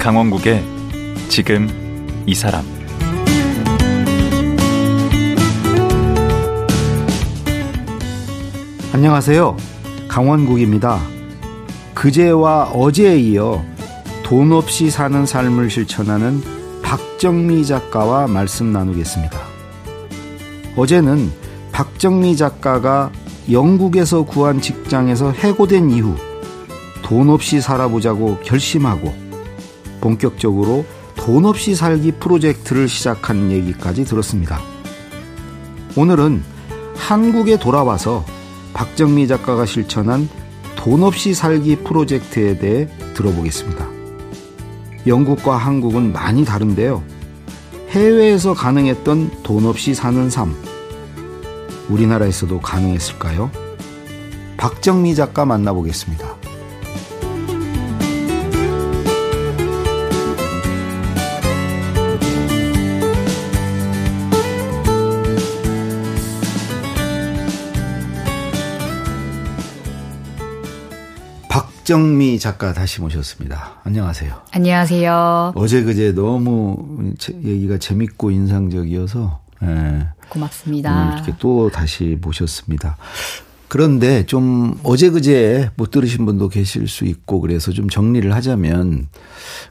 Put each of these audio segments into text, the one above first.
강원국의 지금 이 사람 안녕하세요. 강원국입니다. 그제와 어제에 이어 돈 없이 사는 삶을 실천하는 박정미 작가와 말씀 나누겠습니다. 어제는 박정미 작가가 영국에서 구한 직장에서 해고된 이후 돈 없이 살아보자고 결심하고 본격적으로 돈 없이 살기 프로젝트를 시작한 얘기까지 들었습니다. 오늘은 한국에 돌아와서 박정미 작가가 실천한 돈 없이 살기 프로젝트에 대해 들어보겠습니다. 영국과 한국은 많이 다른데요. 해외에서 가능했던 돈 없이 사는 삶. 우리나라에서도 가능했을까요? 박정미 작가 만나보겠습니다. 박정미 작가 다시 모셨습니다. 안녕하세요. 안녕하세요. 어제 그제 너무 얘기가 재밌고 인상적이어서 예. 고맙습니다. 이렇게 또 다시 모셨습니다. 그런데 좀 어제 그제 못 들으신 분도 계실 수 있고 그래서 좀 정리를 하자면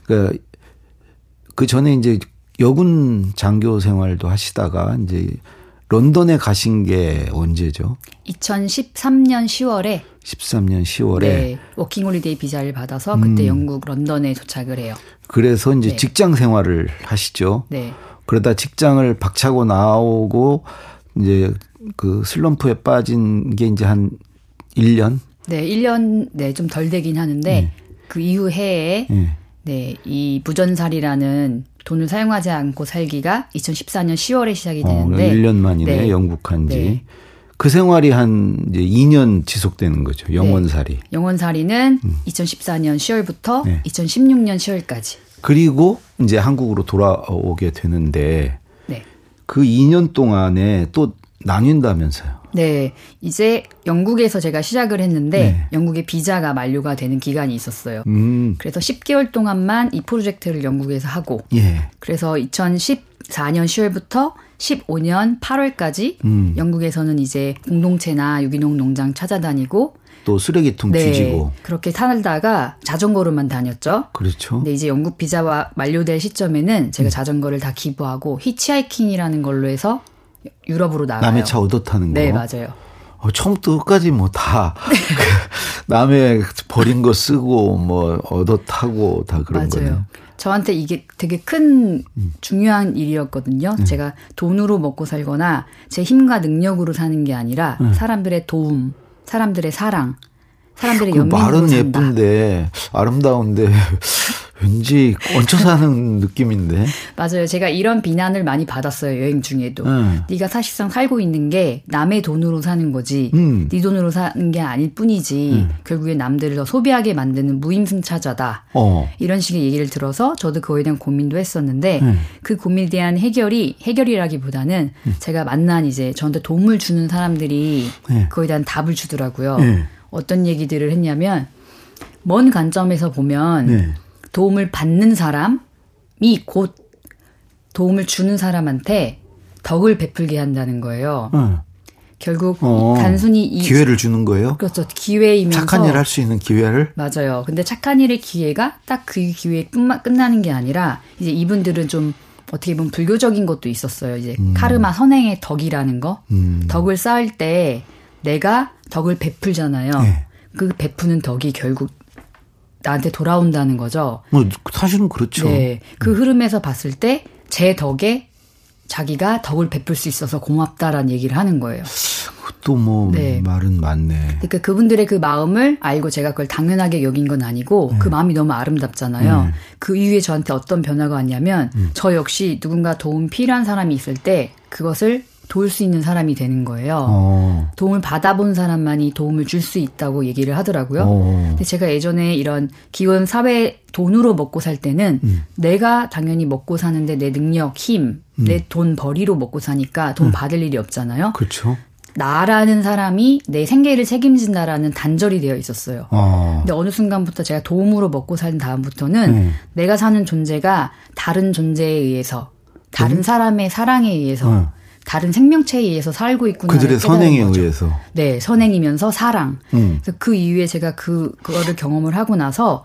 그그 그 전에 이제 여군 장교 생활도 하시다가 이제 런던에 가신 게 언제죠? 2013년 10월에 13년 10월에 네, 워킹홀리데이 비자를 받아서 그때 음. 영국 런던에 도착을 해요. 그래서 이제 네. 직장 생활을 하시죠. 네. 그러다 직장을 박차고 나오고 이제 그 슬럼프에 빠진 게 이제 한 1년? 네, 1년 네, 좀 덜 되긴 하는데 네. 그 이후 해에 네. 네, 이 부전살이라는 돈을 사용하지 않고 살기가 2014년 10월에 시작이 어, 되는데 어, 1년 만이네 네. 영국한 지. 네. 그 생활이 한 이제 2년 지속되는 거죠. 영원살이. 네. 영원살이는 음. 2014년 10월부터 네. 2016년 10월까지. 그리고 이제 한국으로 돌아오게 되는데 네. 그 2년 동안에 또 나뉜다면서요. 네. 이제 영국에서 제가 시작을 했는데 네. 영국의 비자가 만료가 되는 기간이 있었어요. 음. 그래서 10개월 동안만 이 프로젝트를 영국에서 하고 예. 그래서 2014년 10월부터 15년 8월까지 음. 영국에서는 이제 공동체나 유기농 농장 찾아다니고 또 쓰레기통 네, 뒤지고 그렇게 살다가 자전거로만 다녔죠. 그렇죠. 근데 이제 영국 비자와 만료될 시점에는 제가 음. 자전거를 다 기부하고 히치하이킹이라는 걸로 해서 유럽으로 나가요. 남의 차 얻어 타는 거. 네, 맞아요. 어, 처음부터 끝까지 뭐 다 남의 버린 거 쓰고 뭐 얻어 타고 다 그런 거예요. 저한테 이게 되게 큰 음. 중요한 일이었거든요. 음. 제가 돈으로 먹고 살거나 제 힘과 능력으로 사는 게 아니라 음. 사람들의 도움, 사람들의 사랑, 사람들의 연민으로 말은 산다. 예쁜데 아름다운데 왠지 얹혀 사는 느낌인데. 맞아요. 제가 이런 비난을 많이 받았어요. 여행 중에도. 음. 네가 사실상 살고 있는 게 남의 돈으로 사는 거지. 음. 네 돈으로 사는 게 아닐 뿐이지. 음. 결국에 남들을 더 소비하게 만드는 무임승차자다. 어. 이런 식의 얘기를 들어서 저도 그거에 대한 고민도 했었는데 음. 그 고민에 대한 해결이 해결이라기보다는 음. 제가 만난 이제 저한테 도움을 주는 사람들이 네. 그거에 대한 답을 주더라고요. 네. 어떤 얘기들을 했냐면 먼 관점에서 보면 네. 도움을 받는 사람이 곧 도움을 주는 사람한테 덕을 베풀게 한다는 거예요. 어. 결국 어, 단순히 이 기회를 주는 거예요. 그렇죠. 기회이면서 착한 일 할 수 있는 기회를 맞아요. 근데 착한 일의 기회가 딱 그 기회뿐만 끝나는 게 아니라 이제 이분들은 좀 어떻게 보면 불교적인 것도 있었어요. 이제 음. 카르마 선행의 덕이라는 거. 음. 덕을 쌓을 때 내가 덕을 베풀잖아요. 네. 그 베푸는 덕이 결국 나한테 돌아온다는 거죠. 뭐 사실은 그렇죠. 네. 그 음. 흐름에서 봤을 때 제 덕에 자기가 덕을 베풀 수 있어서 고맙다라는 얘기를 하는 거예요. 그것도 뭐 네. 말은 맞네. 그러니까 그분들의 그 마음을 알고 제가 그걸 당연하게 여긴 건 아니고 네. 그 마음이 너무 아름답잖아요. 네. 그 이후에 저한테 어떤 변화가 왔냐면 음. 저 역시 누군가 도움 필요한 사람이 있을 때 그것을 도울 수 있는 사람이 되는 거예요. 어. 도움을 받아본 사람만이 도움을 줄 수 있다고 얘기를 하더라고요. 어. 근데 제가 예전에 이런 기원 사회 돈으로 먹고 살 때는 음. 내가 당연히 먹고 사는데 내 능력, 힘, 음. 내돈 벌이로 먹고 사니까 돈 음. 받을 일이 없잖아요. 그렇죠. 나라는 사람이 내 생계를 책임진다라는 단절이 되어 있었어요. 어. 근데 어느 순간부터 제가 도움으로 먹고 산 다음부터는 음. 내가 사는 존재가 다른 존재에 의해서 다른 음? 사람의 사랑에 의해서 음. 다른 생명체에 의해서 살고 있구나. 그들의 선행에 거죠. 의해서. 네, 선행이면서 사랑. 음. 그래서 그 이후에 제가 그 그거를 경험을 하고 나서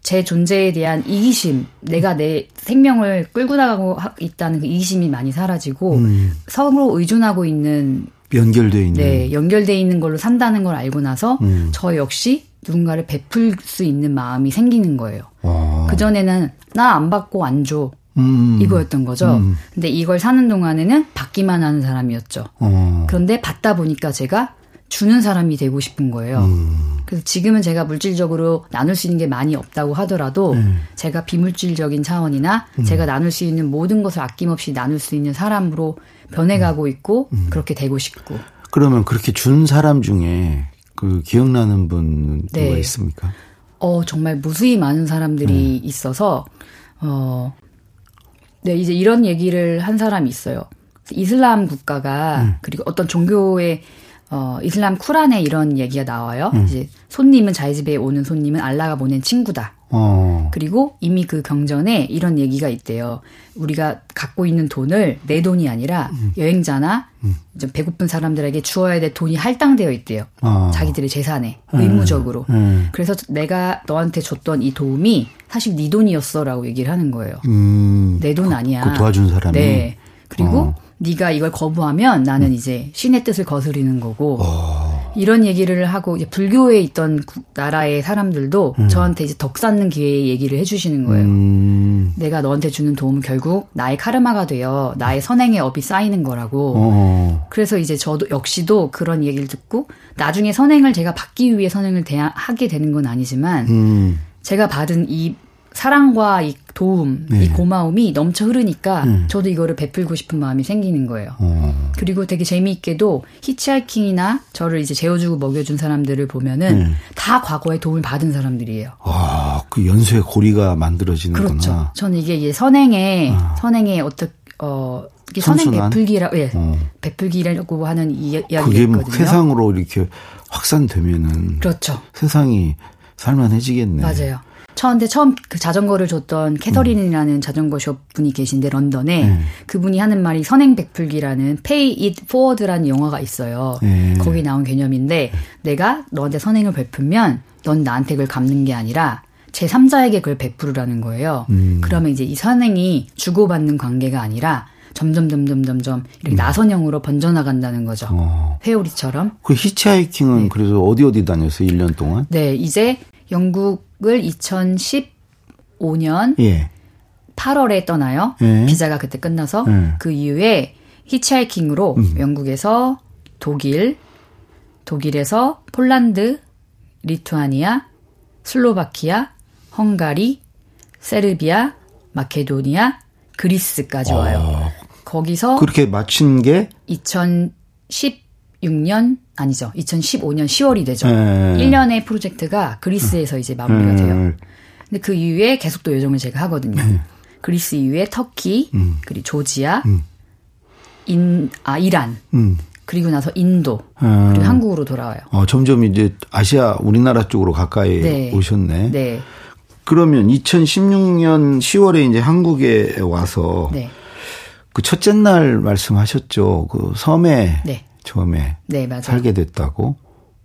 제 존재에 대한 이기심, 내가 내 생명을 끌고 나가고 있다는 그 이기심이 많이 사라지고 음. 서로 의존하고 있는 연결돼 있는 네 연결돼 있는 걸로 산다는 걸 알고 나서 음. 저 역시 누군가를 베풀 수 있는 마음이 생기는 거예요. 그 전에는 나 안 받고 안 줘. 음. 이거였던 거죠. 음. 근데 이걸 사는 동안에는 받기만 하는 사람이었죠. 어. 그런데 받다 보니까 제가 주는 사람이 되고 싶은 거예요. 음. 그래서 지금은 제가 물질적으로 나눌 수 있는 게 많이 없다고 하더라도 음. 제가 비물질적인 차원이나 음. 제가 나눌 수 있는 모든 것을 아낌없이 나눌 수 있는 사람으로 변해가고 있고 음. 그렇게 되고 싶고. 그러면 그렇게 준 사람 중에 그 기억나는 분 누가 네. 있습니까? 어 정말 무수히 많은 사람들이 음. 있어서 어. 네, 이제 이런 얘기를 한 사람이 있어요. 이슬람 국가가 음. 그리고 어떤 종교의 어, 이슬람 쿠란에 이런 얘기가 나와요. 음. 이제 손님은 자기 집에 오는 손님은 알라가 보낸 친구다. 어. 그리고 이미 그 경전에 이런 얘기가 있대요. 우리가 갖고 있는 돈을 내 돈이 아니라 음. 여행자나 음. 좀 배고픈 사람들에게 주어야 될 돈이 할당되어 있대요. 어. 자기들의 재산에 음. 의무적으로. 음. 그래서 내가 너한테 줬던 이 도움이 사실 네 돈이었어라고 얘기를 하는 거예요. 음. 내돈 아니야. 그 도와준 사람이. 네. 그리고 어. 네가 이걸 거부하면 나는 음. 이제 신의 뜻을 거스르는 거고 어. 이런 얘기를 하고 이제 불교에 있던 나라의 사람들도 음. 저한테 이제 덕 쌓는 기회에 얘기를 해주시는 거예요. 음. 내가 너한테 주는 도움은 결국 나의 카르마가 되어 나의 선행의 업이 쌓이는 거라고. 어. 그래서 이제 저도 역시도 그런 얘기를 듣고 나중에 선행을 제가 받기 위해 선행을 대하, 하게 되는 건 아니지만 음. 제가 받은 이 사랑과 이 도움, 네. 이 고마움이 넘쳐 흐르니까 음. 저도 이거를 베풀고 싶은 마음이 생기는 거예요. 어. 그리고 되게 재미있게도 히치하이킹이나 저를 이제 재워주고 먹여준 사람들을 보면은 음. 다 과거에 도움을 받은 사람들이에요. 아, 그 연쇄 고리가 만들어지는구나. 그렇죠. 저는 이게 이제 선행에 아. 선행에 어떻게 어 이게 선행 베풀기라 예. 어. 베풀기라고 하는 이야기가 그게 뭐 있거든요. 세상으로 이렇게 확산되면은 그렇죠. 세상이 살만해지겠네. 맞아요. 저한테 처음 그 자전거를 줬던 캐서린이라는 음. 자전거 숍 분이 계신데 런던에 음. 그분이 하는 말이 선행 백풀기라는 Pay It Forward라는 영화가 있어요. 음. 거기 나온 개념인데 내가 너한테 선행을 베풀면 넌 나한테 그걸 갚는 게 아니라 제 3자에게 그걸 베풀으라는 거예요. 음. 그러면 이제 이 선행이 주고받는 관계가 아니라 점점 점점 점점 이렇게 음. 나선형으로 번져나간다는 거죠. 어. 회오리처럼. 그 히치하이킹은 네. 그래서 어디 어디 다녔어요? 1년 동안? 네, 이제 영국을 2015년 예. 8월에 떠나요. 예. 비자가 그때 끝나서 예. 그 이후에 히치하이킹으로 음. 영국에서 독일, 독일에서 폴란드, 리투아니아, 슬로바키아, 헝가리, 세르비아, 마케도니아, 그리스까지 와요. 아, 거기서 그렇게 마친 게 2010 2016년 아니죠. 2015년 10월이 되죠. 네. 1년의 프로젝트가 그리스에서 이제 마무리가 돼요. 네. 근데 그 이후에 계속 또 요정을 제가 하거든요. 네. 그리스 이후에 터키, 음. 그리고 조지아, 음. 인, 아, 이란, 음. 그리고 나서 인도, 아. 그리고 한국으로 돌아와요. 어, 점점 이제 아시아, 우리나라 쪽으로 가까이 네. 오셨네. 네. 그러면 2016년 10월에 이제 한국에 와서 네. 그 첫째 날 말씀하셨죠. 그 섬에 네. 처음에 네. 살게 됐다고.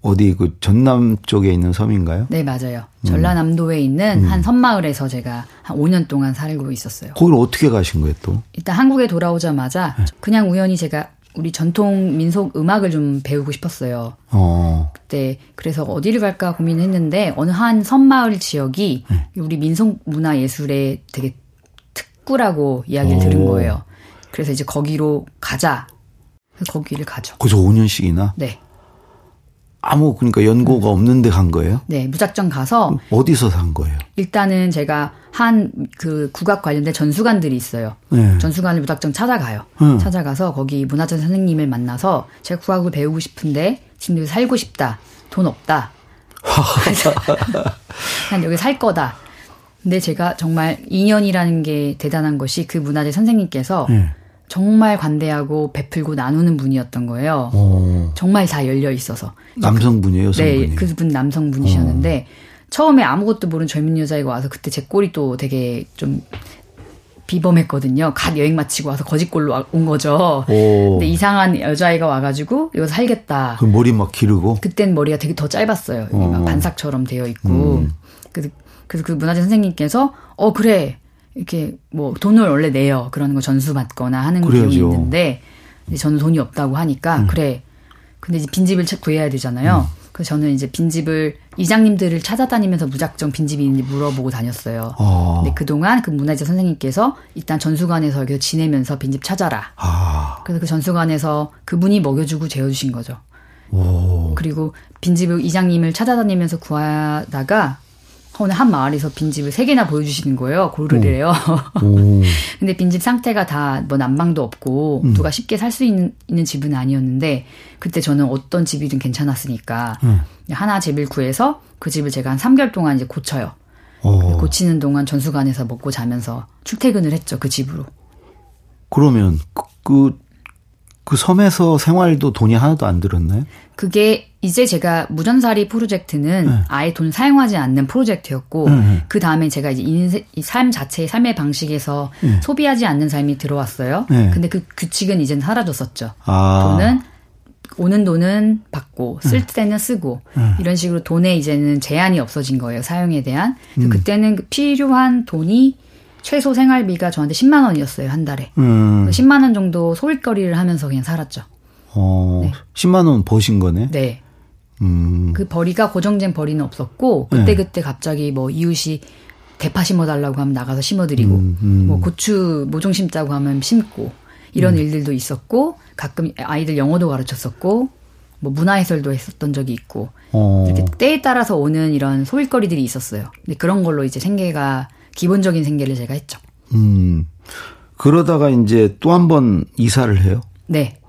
어디 그 전남 쪽에 있는 섬인가요? 네, 맞아요. 음. 전라남도에 있는 음. 한 섬마을에서 제가 한 5년 동안 살고 있었어요. 거기를 어떻게 가신 거예요, 또? 일단 한국에 돌아오자마자 네. 그냥 우연히 제가 우리 전통 민속 음악을 좀 배우고 싶었어요. 어. 그때 그래서 어디를 갈까 고민했는데 어느 한 섬마을 지역이 네. 우리 민속 문화 예술에 되게 특구라고 이야기를 오. 들은 거예요. 그래서 이제 거기로 가자 거기를 가죠. 그래서 5년씩이나? 네. 아무 그러니까 연고가 없는데 간 거예요? 네, 무작정 가서 어디서 산 거예요? 일단은 제가 한 그 국악 관련된 전수관들이 있어요. 네. 전수관을 무작정 찾아가요. 음. 찾아가서 거기 문화재 선생님을 만나서 제가 국악을 배우고 싶은데 지금 여기 살고 싶다. 돈 없다. 난 여기 살 거다. 근데 제가 정말 2년이라는 게 대단한 것이 그 문화재 선생님께서 네. 정말 관대하고 베풀고 나누는 분이었던 거예요. 오. 오. 정말 다 열려 있어서. 남성분이에요, 여성분이? 네, 그분 남성분이셨는데 어. 처음에 아무것도 모르는 젊은 여자애가 와서 그때 제 꼴이 또 되게 좀 비범했거든요. 갓 여행 마치고 와서 거짓골로 온 거죠. 오. 근데 이상한 여자아이가 와가지고 여기서 살겠다. 그 머리 막 기르고? 그땐 머리가 되게 더 짧았어요. 어. 막 반삭처럼 되어 있고. 음. 그래서, 그래서 그 문화재 선생님께서 어 그래 이렇게 뭐 돈을 원래 내요. 그러는 거 전수 받거나 하는 그래야죠. 비용이 있는데 저는 돈이 없다고 하니까 음. 그래. 근데 이제 빈집을 구해야 되잖아요. 음. 그래서 저는 이제 빈집을 이장님들을 찾아다니면서 무작정 빈집이 있는지 물어보고 다녔어요. 어. 근데 그동안 그 문화재 선생님께서 일단 전수관에서 여기서 지내면서 빈집 찾아라. 아. 그래서 그 전수관에서 그분이 먹여주고 재워주신 거죠. 오. 그리고 빈집을 이장님을 찾아다니면서 구하다가 어느 한 마을에서 빈집을 세 개나 보여주시는 거예요. 고르래요. 근데 빈집 상태가 다 뭐 난방도 없고 음. 누가 쉽게 살 수 있는, 있는 집은 아니었는데 그때 저는 어떤 집이든 괜찮았으니까 음. 하나 집을 구해서 그 집을 제가 한 3개월 동안 이제 고쳐요. 오. 고치는 동안 전수관에서 먹고 자면서 출퇴근을 했죠. 그 집으로. 그러면 그, 그, 그 섬에서 생활도 돈이 하나도 안 들었나요? 그게 이제 제가 무전살이 프로젝트는 네. 아예 돈 사용하지 않는 프로젝트였고 네. 네. 그 다음에 제가 이제 인생, 삶 자체의 삶의 방식에서 네. 소비하지 않는 삶이 들어왔어요. 네. 근데 그 규칙은 이제는 사라졌었죠. 아. 돈은 오는 돈은 받고 쓸 네. 때는 쓰고 이런 식으로 돈에 이제는 제한이 없어진 거예요. 사용에 대한. 음. 그때는 필요한 돈이 최소 생활비가 저한테 10만 원이었어요 한 달에. 음. 10만 원 정도 소일거리를 하면서 그냥 살았죠. 어, 네. 10만 원 버신 거네. 네. 음. 그 벌이가 고정된 벌이는 없었고 그때 네. 그때 갑자기 뭐 이웃이 대파 심어달라고 하면 나가서 심어드리고 음, 음. 뭐 고추 모종 심자고 하면 심고 이런 음. 일들도 있었고 가끔 아이들 영어도 가르쳤었고 뭐 문화해설도 했었던 적이 있고 어. 이렇게 때에 따라서 오는 이런 소일거리들이 있었어요. 근데 그런 걸로 이제 생계가 기본적인 생계를 제가 했죠. 음. 그러다가 이제 또 한 번 이사를 해요? 네.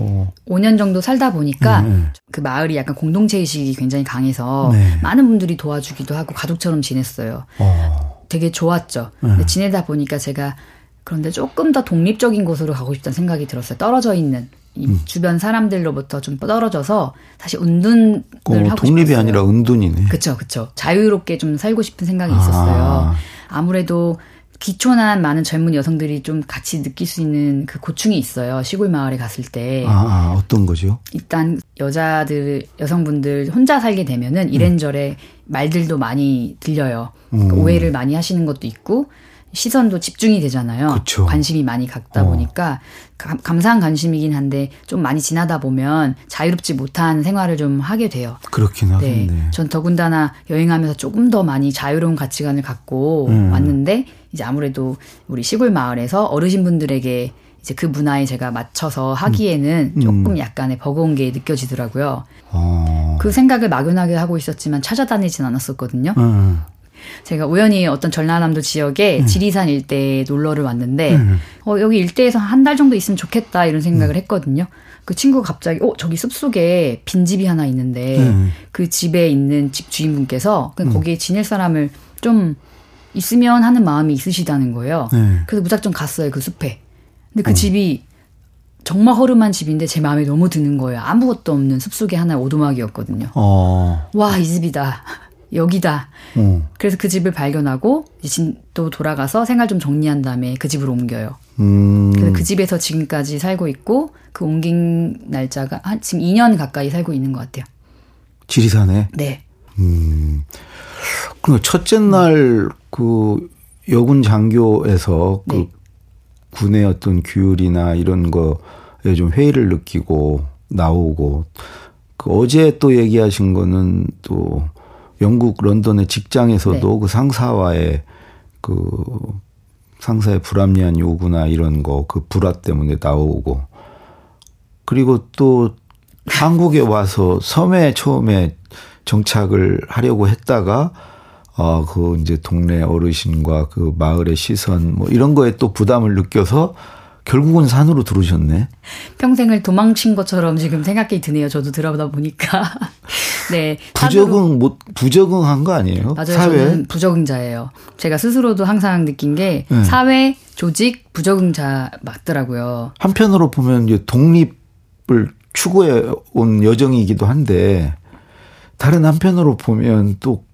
어. 5년 정도 살다 보니까 네. 그 마을이 약간 공동체 의식이 굉장히 강해서 네. 많은 분들이 도와주기도 하고 가족처럼 지냈어요. 어. 되게 좋았죠. 네. 지내다 보니까 제가 그런데 조금 더 독립적인 곳으로 가고 싶다는 생각이 들었어요. 떨어져 있는 이 음. 주변 사람들로부터 좀 떨어져서 다시 은둔을 어, 하고 독립이 싶었어요. 아니라 은둔이네. 그렇죠, 그렇죠. 자유롭게 좀 살고 싶은 생각이 아. 있었어요. 아무래도 기초난 많은 젊은 여성들이 좀 같이 느낄 수 있는 그 고충이 있어요. 시골 마을에 갔을 때. 아, 아 어떤 거죠? 일단 여자들, 여성분들 혼자 살게 되면은 이랜저래 음. 말들도 많이 들려요. 그러니까 오해를 많이 하시는 것도 있고 시선도 집중이 되잖아요. 그쵸. 관심이 많이 갖다 어. 보니까 감, 감사한 관심이긴 한데 좀 많이 지나다 보면 자유롭지 못한 생활을 좀 하게 돼요. 그렇긴 네. 하겠네. 네. 전 더군다나 여행하면서 조금 더 많이 자유로운 가치관을 갖고 음. 왔는데 이제 아무래도 우리 시골 마을에서 어르신분들에게 이제 그 문화에 제가 맞춰서 하기에는 음. 조금 약간의 버거운 게 느껴지더라고요. 어. 그 생각을 막연하게 하고 있었지만 찾아다니진 않았었거든요. 음. 제가 우연히 어떤 전라남도 지역에 음. 지리산 일대에 놀러를 왔는데 음. 어, 여기 일대에서 한 달 정도 있으면 좋겠다 이런 생각을 음. 했거든요. 그 친구가 갑자기 어 저기 숲속에 빈 집이 하나 있는데 음. 그 집에 있는 집 주인분께서 그 거기에 지낼 사람을 좀 있으면 하는 마음이 있으시다는 거예요. 네. 그래서 무작정 갔어요 그 숲에. 근데 그 어. 집이 정말 허름한 집인데 제 마음에 너무 드는 거예요. 아무것도 없는 숲속에 하나의 오두막이었거든요. 어. 와, 이 집이다. 여기다. 음. 그래서 그 집을 발견하고 이제 또 돌아가서 생활 좀 정리한 다음에 그 집으로 옮겨요. 음. 그래서 그 집에서 지금까지 살고 있고 그 옮긴 날짜가 한 지금 2년 가까이 살고 있는 것 같아요. 지리산에? 네. 음. 그리고 첫째 날 그 여군 장교에서 그 네. 군의 어떤 규율이나 이런 거에 좀 회의를 느끼고 나오고 그 어제 또 얘기하신 거는 또 영국 런던의 직장에서도 네. 그 상사와의 그 상사의 불합리한 요구나 이런 거 그 불화 때문에 나오고 그리고 또 한국에 와서 섬에 처음에 정착을 하려고 했다가 어 그 이제 동네 어르신과 그 마을의 시선 뭐 이런 거에 또 부담을 느껴서 결국은 산으로 들어오셨네. 평생을 도망친 것처럼 지금 생각이 드네요. 저도 들어보다 보니까. 네. 부적응 못 부적응한 거 아니에요? 맞아요. 사회? 저는 부적응자예요. 제가 스스로도 항상 느낀 게 네. 사회 조직 부적응자 맞더라고요. 한편으로 보면 이제 독립을 추구해 온 여정이기도 한데 다른 한편으로 보면 또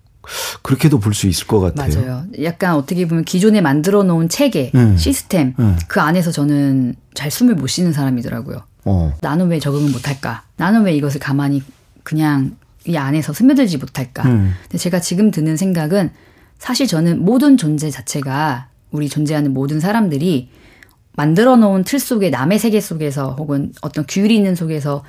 그렇게도 볼 수 있을 것 같아요. 맞아요. 약간 어떻게 보면 기존에 만들어 놓은 체계, 네. 시스템 네. 그 안에서 저는 잘 숨을 못 쉬는 사람이더라고요. 어. 나는 왜 적응을 못할까? 나는 왜 이것을 가만히 그냥 이 안에서 스며들지 못할까? 음. 근데 제가 지금 드는 생각은 사실 저는 모든 존재 자체가 우리 존재하는 모든 사람들이 만들어 놓은 틀 속에 남의 세계 속에서 혹은 어떤 규율이 있는 속에서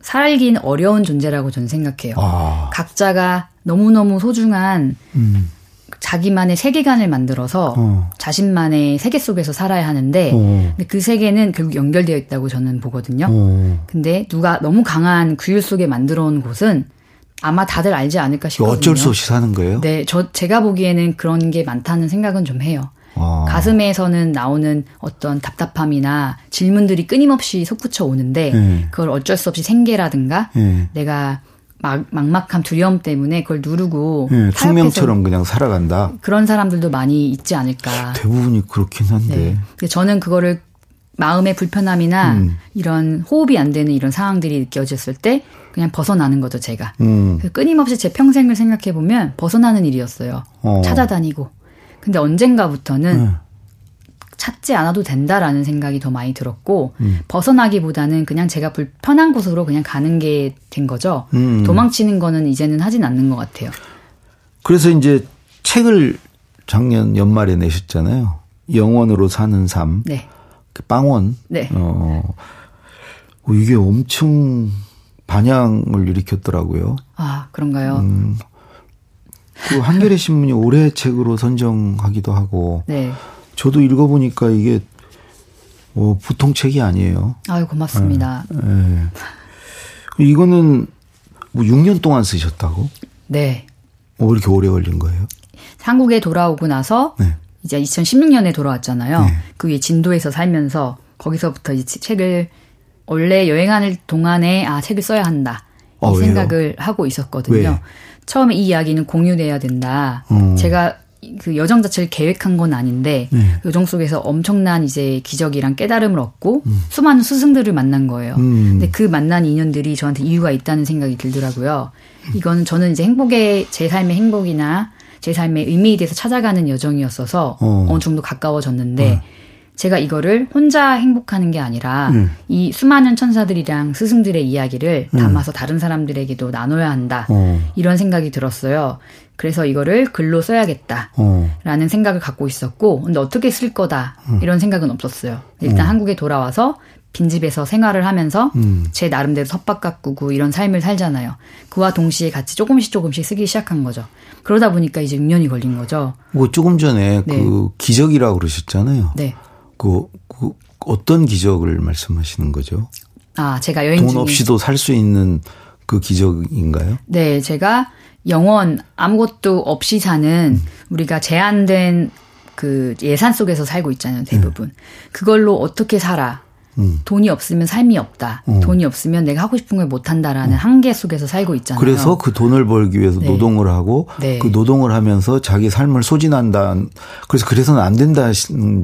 살긴 어려운 존재라고 저는 생각해요. 아. 각자가 너무너무 소중한 음. 자기만의 세계관을 만들어서 어. 자신만의 세계 속에서 살아야 하는데 어. 근데 그 세계는 결국 연결되어 있다고 저는 보거든요. 어. 근데 누가 너무 강한 규율 속에 만들어 온 곳은 아마 다들 알지 않을까 싶거든요. 어쩔 수 없이 사는 거예요? 네, 저 제가 보기에는 그런 게 많다는 생각은 좀 해요. 아. 가슴에서는 나오는 어떤 답답함이나 질문들이 끊임없이 솟구쳐 오는데 네. 그걸 어쩔 수 없이 생계라든가 네. 내가 막, 막막함 두려움 때문에 그걸 누르고 네, 숙명처럼 그냥 살아간다. 그런 사람들도 많이 있지 않을까. 대부분이 그렇긴 한데. 네. 저는 그거를 마음의 불편함이나 음. 이런 호흡이 안 되는 이런 상황들이 느껴졌을 때 그냥 벗어나는 거죠, 제가. 음. 끊임없이 제 평생을 생각해 보면 벗어나는 일이었어요. 어. 찾아다니고. 근데 언젠가부터는 음. 찾지 않아도 된다라는 생각이 더 많이 들었고 음. 벗어나기보다는 그냥 제가 불편한 곳으로 그냥 가는 게 된 거죠. 음. 도망치는 거는 이제는 하진 않는 것 같아요. 그래서 이제 책을 작년 연말에 내셨잖아요. 영원으로 사는 삶. 네. 그 빵원. 네. 어, 어 이게 엄청 반향을 일으켰더라고요. 아, 그런가요? 음, 그 한겨레 신문이 올해 책으로 선정하기도 하고. 네. 저도 읽어보니까 이게 어, 보통 책이 아니에요. 아유, 고맙습니다. 네. 네. 이거는 뭐 6년 동안 쓰셨다고? 네. 어, 왜 이렇게 오래 걸린 거예요? 한국에 돌아오고 나서 네. 이제 2016년에 돌아왔잖아요. 네. 그 위에 진도에서 살면서 거기서부터 이 책을 원래 여행하는 동안에 아 책을 써야 한다 이 어, 생각을? 하고 있었거든요. 왜? 처음에 이 이야기는 공유돼야 된다. 음. 제가 그 여정 자체를 계획한 건 아닌데 네. 여정 속에서 엄청난 이제 기적이랑 깨달음을 얻고 음. 수많은 스승들을 만난 거예요. 음. 근데 그 만난 인연들이 저한테 이유가 있다는 생각이 들더라고요. 이거는 저는 이제 행복의 제 삶의 행복이나 제 삶의 의미에 대해서 찾아가는 여정이었어서 어. 어느 정도 가까워졌는데 어. 제가 이거를 혼자 행복하는 게 아니라 음. 이 수많은 천사들이랑 스승들의 이야기를 음. 담아서 다른 사람들에게도 나눠야 한다. 어. 이런 생각이 들었어요. 그래서 이거를 글로 써야겠다라는 어. 생각을 갖고 있었고, 근데 어떻게 쓸 거다 음. 이런 생각은 없었어요. 일단 어. 한국에 돌아와서 빈집에서 생활을 하면서 음. 제 나름대로 섭박 가꾸고 이런 삶을 살잖아요. 그와 동시에 같이 조금씩 조금씩 쓰기 시작한 거죠. 그러다 보니까 이제 6년이 걸린 거죠. 뭐 조금 전에 네. 그 기적이라고 그러셨잖아요. 네. 그, 그 어떤 기적을 말씀하시는 거죠? 아, 제가 여행 돈 없이도 살 수 있는 그 기적인가요? 네, 제가 영원 아무것도 없이 사는 음. 우리가 제한된 그 예산 속에서 살고 있잖아요, 대부분. 음. 그걸로 어떻게 살아? 음. 돈이 없으면 삶이 없다. 음. 돈이 없으면 내가 하고 싶은 걸 못한다라는 음. 한계 속에서 살고 있잖아요. 그래서 그 돈을 벌기 위해서 네. 노동을 하고 네. 그 노동을 하면서 자기 삶을 소진한다. 그래서 그래서는 안 된다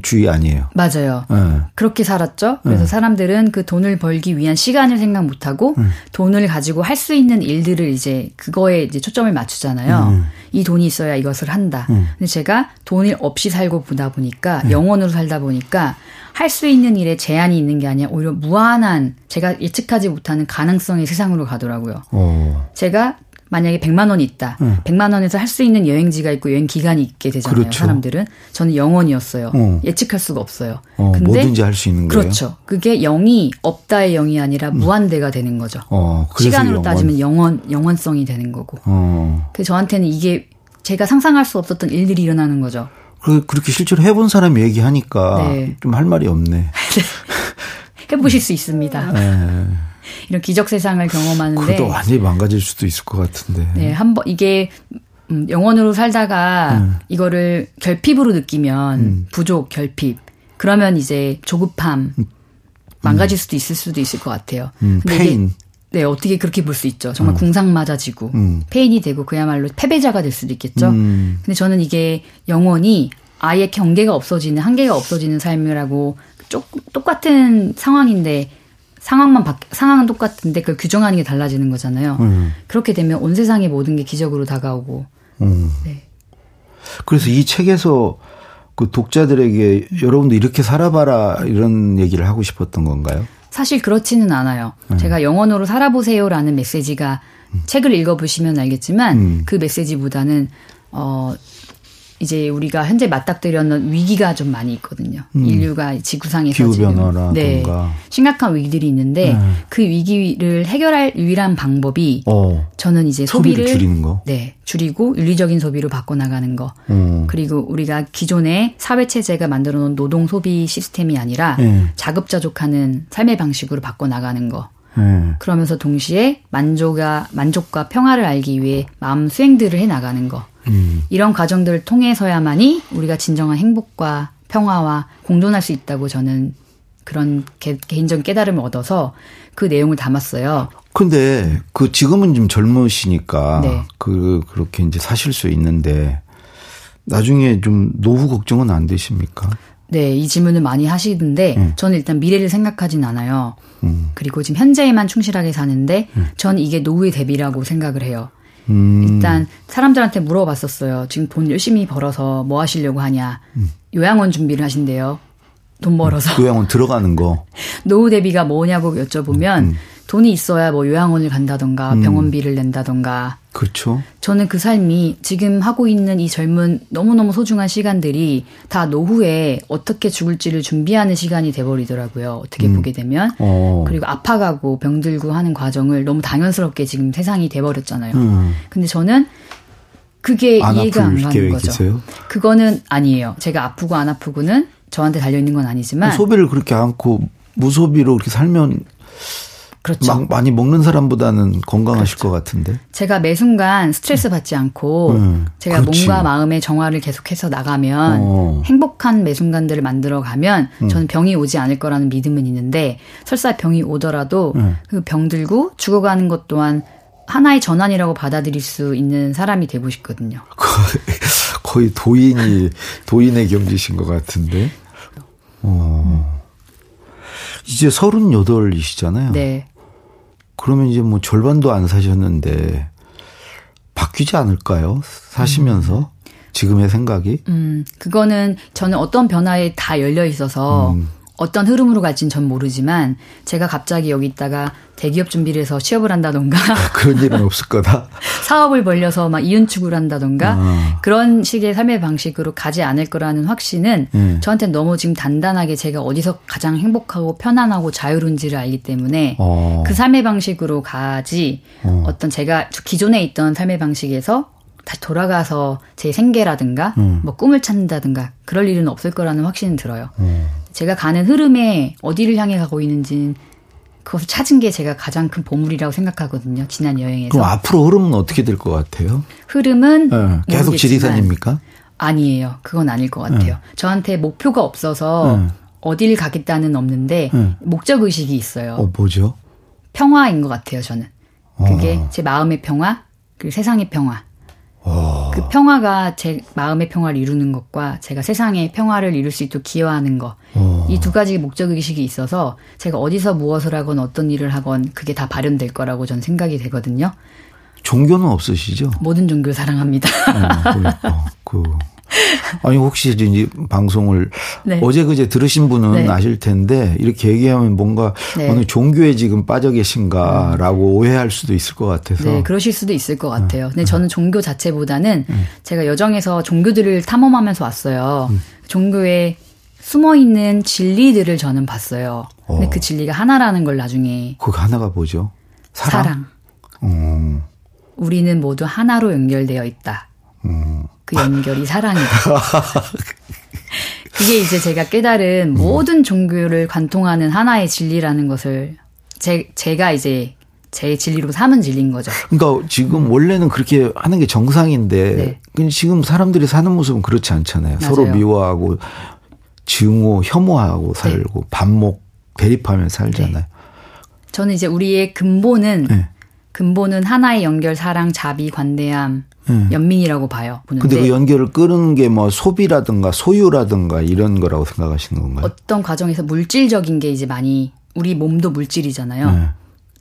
주의 아니에요. 맞아요. 네. 그렇게 살았죠. 그래서 네. 사람들은 그 돈을 벌기 위한 시간을 생각 못 하고 음. 돈을 가지고 할 수 있는 일들을 이제 그거에 이제 초점을 맞추잖아요. 음. 이 돈이 있어야 이것을 한다. 음. 근데 제가 돈을 없이 살고 보다 보니까 영원으로 살다 보니까 할 수 있는 일에 제한이 있는 게 아니라 오히려 무한한 제가 예측하지 못하는 가능성의 세상으로 가더라고요. 어. 제가 만약에 100만 원이 있다. 응. 100만 원에서 할 수 있는 여행지가 있고 여행 기간이 있게 되잖아요. 그렇죠. 사람들은 저는 영원이었어요. 어. 예측할 수가 없어요. 어, 근데 뭐든지 할 수 있는 거예요. 그렇죠. 그게 0이 없다의 0이 아니라 음. 무한대가 되는 거죠. 어, 시간으로 영원. 따지면 영원 영원성이 되는 거고. 어. 그 저한테는 이게 제가 상상할 수 없었던 일들이 일어나는 거죠. 그렇게 실제로 해본 사람이 얘기하니까 네. 좀할 말이 없네. 해보실 수 있습니다. 네. 이런 기적 세상을 경험하는데. 그것도 완전히 망가질 수도 있을 것 같은데. 네, 한번 이게 음, 0원으로 살다가 음. 이거를 결핍으로 느끼면 음. 부족, 결핍. 그러면 이제 조급함, 음. 망가질 수도 있을 수도 있을 것 같아요. 음, 근데 폐인. 네, 어떻게 그렇게 볼 수 있죠. 정말 음. 궁상 맞아지고 음. 폐인이 되고 그야말로 패배자가 될 수도 있겠죠. 음. 근데 저는 이게 영원히 아예 경계가 없어지는 한계가 없어지는 삶이라고 쪽, 똑같은 상황인데 상황만 바, 상황은 똑같은데 그걸 규정하는 게 달라지는 거잖아요. 음. 그렇게 되면 온 세상의 모든 게 기적으로 다가오고. 음. 네. 그래서 이 책에서 그 독자들에게 여러분도 이렇게 살아봐라 이런 얘기를 하고 싶었던 건가요? 사실 그렇지는 않아요. 네. 제가 영원으로 살아보세요라는 메시지가 음. 책을 읽어보시면 알겠지만 음. 그 메시지보다는 어 이제 우리가 현재 맞닥뜨려는 위기가 좀 많이 있거든요. 음. 인류가 지구상에서 기후 변화라든가 네, 심각한 위기들이 있는데 네. 그 위기를 해결할 유일한 방법이 어. 저는 이제 소비를, 소비를, 줄이는 거. 네, 줄이고 윤리적인 소비로 바꿔 나가는 거. 어. 그리고 우리가 기존의 사회 체제가 만들어 놓은 노동 소비 시스템이 아니라 네. 자급자족하는 삶의 방식으로 바꿔 나가는 거. 네. 그러면서 동시에 만족과 만족과 평화를 알기 위해 마음 수행들을 해 나가는 거. 음. 이런 과정들을 통해서야만이 우리가 진정한 행복과 평화와 공존할 수 있다고 저는 그런 개, 인적인 깨달음을 얻어서 그 내용을 담았어요. 근데 그 지금은 좀 젊으시니까 네. 그 그렇게 이제 사실 수 있는데 나중에 좀 노후 걱정은 안 되십니까? 네, 이 질문을 많이 하시는데 음. 저는 일단 미래를 생각하진 않아요. 음. 그리고 지금 현재에만 충실하게 사는데 음. 저는 이게 노후의 대비라고 생각을 해요. 음. 일단 사람들한테 물어봤었어요. 지금 돈 열심히 벌어서 뭐 하시려고 하냐. 음. 요양원 준비를 하신대요. 돈 벌어서. 요양원 들어가는 거. 노후 대비가 뭐냐고 여쭤보면 음. 돈이 있어야 뭐 요양원을 간다던가 음. 병원비를 낸다던가. 그렇죠. 저는 그 삶이 지금 하고 있는 이 젊은 너무너무 소중한 시간들이 다 노후에 어떻게 죽을지를 준비하는 시간이 돼버리더라고요. 어떻게 음. 보게 되면. 어. 그리고 아파가고 병들고 하는 과정을 너무 당연스럽게 지금 세상이 돼버렸잖아요. 음. 근데 저는 그게 이해가 안 가는 거죠. 계세요? 그거는 아니에요. 제가 아프고 안 아프고는 저한테 달려있는 건 아니지만. 소비를 그렇게 않고 무소비로 그렇게 살면 그렇죠. 막 많이 먹는 사람보다는 건강하실 그렇죠. 것 같은데. 제가 매 순간 스트레스 받지 않고 음, 제가 그렇지. 몸과 마음의 정화를 계속해서 나가면 어. 행복한 매 순간들을 만들어 가면 음. 저는 병이 오지 않을 거라는 믿음은 있는데 설사 병이 오더라도 음. 그병 들고 죽어가는 것 또한 하나의 전환이라고 받아들일 수 있는 사람이 되고 싶거든요. 거의 도인이 도인의 경지신 것 같은데. 어. 이제 서른여덟이시잖아요. 네. 그러면 이제 뭐 절반도 안 사셨는데 바뀌지 않을까요? 사시면서 음. 지금의 생각이? 음, 그거는 저는 어떤 변화에 다 열려 있어서 음. 어떤 흐름으로 갈지는 전 모르지만 제가 갑자기 여기 있다가 대기업 준비를 해서 취업을 한다던가 그런 일은 없을 거다. 사업을 벌려서 막 이윤축을 한다던가 아. 그런 식의 삶의 방식으로 가지 않을 거라는 확신은 네. 저한테 너무 지금 단단하게 제가 어디서 가장 행복하고 편안하고 자유로운지를 알기 때문에 어. 그 삶의 방식으로 가지 어. 어떤 제가 기존에 있던 삶의 방식에서 다시 돌아가서 제 생계라든가 음. 뭐 꿈을 찾는다든가 그럴 일은 없을 거라는 확신은 들어요. 음. 제가 가는 흐름에 어디를 향해 가고 있는지는 그것을 찾은 게 제가 가장 큰 보물이라고 생각하거든요. 지난 여행에서. 그럼 앞으로 흐름은 어떻게 될 것 같아요? 흐름은 네. 계속 지리산입니까? 아니에요. 그건 아닐 것 같아요. 네. 저한테 목표가 없어서 네. 어딜 가겠다는 없는데 네. 목적 의식이 있어요. 어, 뭐죠? 평화인 것 같아요. 저는 그게 어. 제 마음의 평화 그리고 세상의 평화. 어. 그 평화가 제 마음의 평화를 이루는 것과 제가 세상의 평화를 이룰 수 있도록 기여하는 것. 어. 이두 가지 목적 의식이 있어서 제가 어디서 무엇을 하건 어떤 일을 하건 그게 다 발현될 거라고 저는 생각이 되거든요. 종교는 없으시죠? 모든 종교 사랑합니다. 어, 그러니까. 그 아니 혹시 이제 방송을 네. 어제 그제 들으신 분은 네. 아실 텐데 이렇게 얘기하면 뭔가 네. 어느 종교에 지금 빠져 계신가라고 음. 오해할 수도 있을 것 같아서. 네, 그러실 수도 있을 것 같아요. 근데 음. 저는 종교 자체보다는 음. 제가 여정에서 종교들을 탐험하면서 왔어요. 음. 종교에 숨어 있는 진리들을 저는 봤어요. 근데 어. 그 진리가 하나라는 걸 나중에. 그 하나가 뭐죠? 사랑. 사랑. 어. 우리는 모두 하나로 연결되어 있다. 음. 그 연결이 사랑이다. 그게 이제 제가 깨달은 음. 모든 종교를 관통하는 하나의 진리라는 것을 제, 제가 이제 제 진리로 삼은 진리인 거죠. 그러니까 지금 음. 원래는 그렇게 하는 게 정상인데 네. 지금 사람들이 사는 모습은 그렇지 않잖아요. 맞아요. 서로 미워하고 증오, 혐오하고 네. 살고 네. 반목 대립하며 살잖아요. 네. 저는 이제 우리의 근본은 네. 근본은 하나의 연결, 사랑, 자비, 관대함, 음. 연민이라고 봐요. 보는데. 근데 그 연결을 끄는 게 뭐 소비라든가 소유라든가 이런 거라고 생각하시는 건가요? 어떤 과정에서 물질적인 게 이제 많이 우리 몸도 물질이잖아요. 네.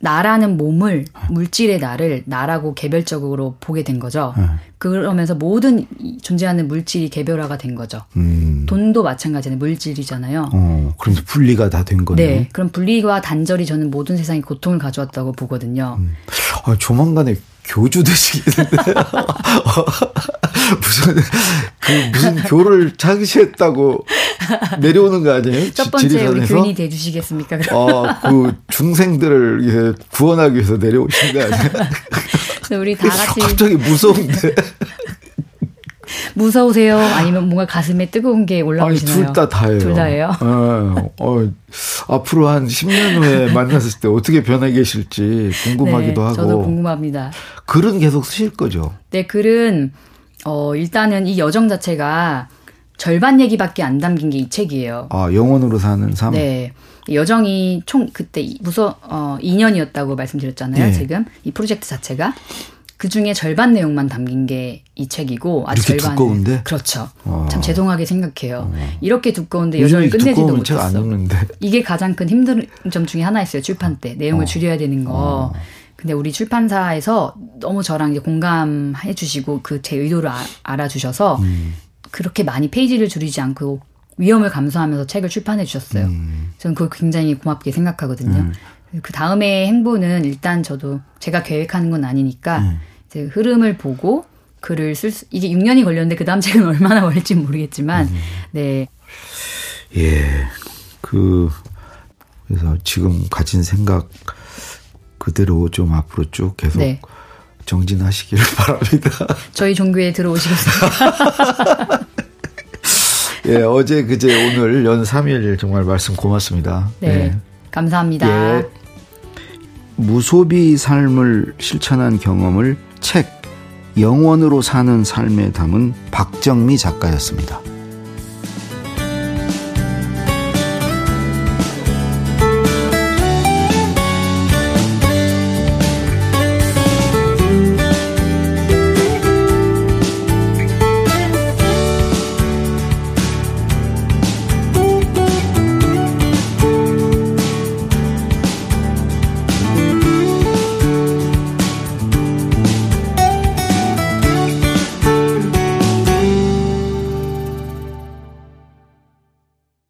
나라는 몸을 물질의 나를 나라고 개별적으로 보게 된 거죠. 네. 그러면서 모든 존재하는 물질이 개별화가 된 거죠. 음. 돈도 마찬가지네 물질이잖아요. 어, 그럼 분리가 다 된 거네. 네, 그럼 분리와 단절이 저는 모든 세상에 고통을 가져왔다고 보거든요. 음. 아, 조만간에 교주 되시겠는데. 무슨, 그 무슨 교를 창시했다고 내려오는 거 아니에요? 첫 번째 우리 교인이 돼주시겠습니까? 아, 그 중생들을 구원하기 위해서 내려오신 거 아니에요? 우리 다 같이. 갑자기 무서운데. 무서우세요? 아니면 뭔가 가슴에 뜨거운 게 올라오시나요? 둘 다 다예요. 둘 다예요? 어, 어, 앞으로 한 10년 후에 만났을 때 어떻게 변해 계실지 궁금하기도 네, 하고. 저도 궁금합니다. 글은 계속 쓰실 거죠? 네, 글은 어, 일단은 이 여정 자체가 절반 얘기밖에 안 담긴 게 이 책이에요. 아, 영원으로 사는 삶? 네. 여정이 총 그때 무서 어 2년이었다고 말씀드렸잖아요. 네. 지금 이 프로젝트 자체가 그 중에 절반 내용만 담긴 게 이 책이고 아직 절반 두꺼운데 그렇죠. 와. 참 죄송하게 생각해요. 와. 이렇게 두꺼운데 여정을 끝내지도 못했어. 이게 가장 큰 힘든 점 중에 하나였어요. 출판 때 내용을 어. 줄여야 되는 거. 어. 근데 우리 출판사에서 너무 저랑 이제 공감해 주시고 그 제 의도를 아, 알아주셔서 음. 그렇게 많이 페이지를 줄이지 않고 위험을 감수하면서 책을 출판해 주셨어요. 음. 저는 그걸 굉장히 고맙게 생각하거든요. 음. 그 다음에 행보는 일단 저도 제가 계획하는 건 아니니까 음. 이제 흐름을 보고 글을 쓸 수, 이게 6년이 걸렸는데 그 다음 책은 얼마나 걸릴지 모르겠지만, 음. 네. 예. 그, 그래서 지금 가진 생각 그대로 좀 앞으로 쭉 계속 네. 정진하시기를 바랍니다. 저희 종교에 들어오시겠습니다. 예, 어제 그제 오늘 연 3일 정말 말씀 고맙습니다. 네. 예. 감사합니다. 예. 무소비 삶을 실천한 경험을 책 영원으로 사는 삶에 담은 박정미 작가였습니다.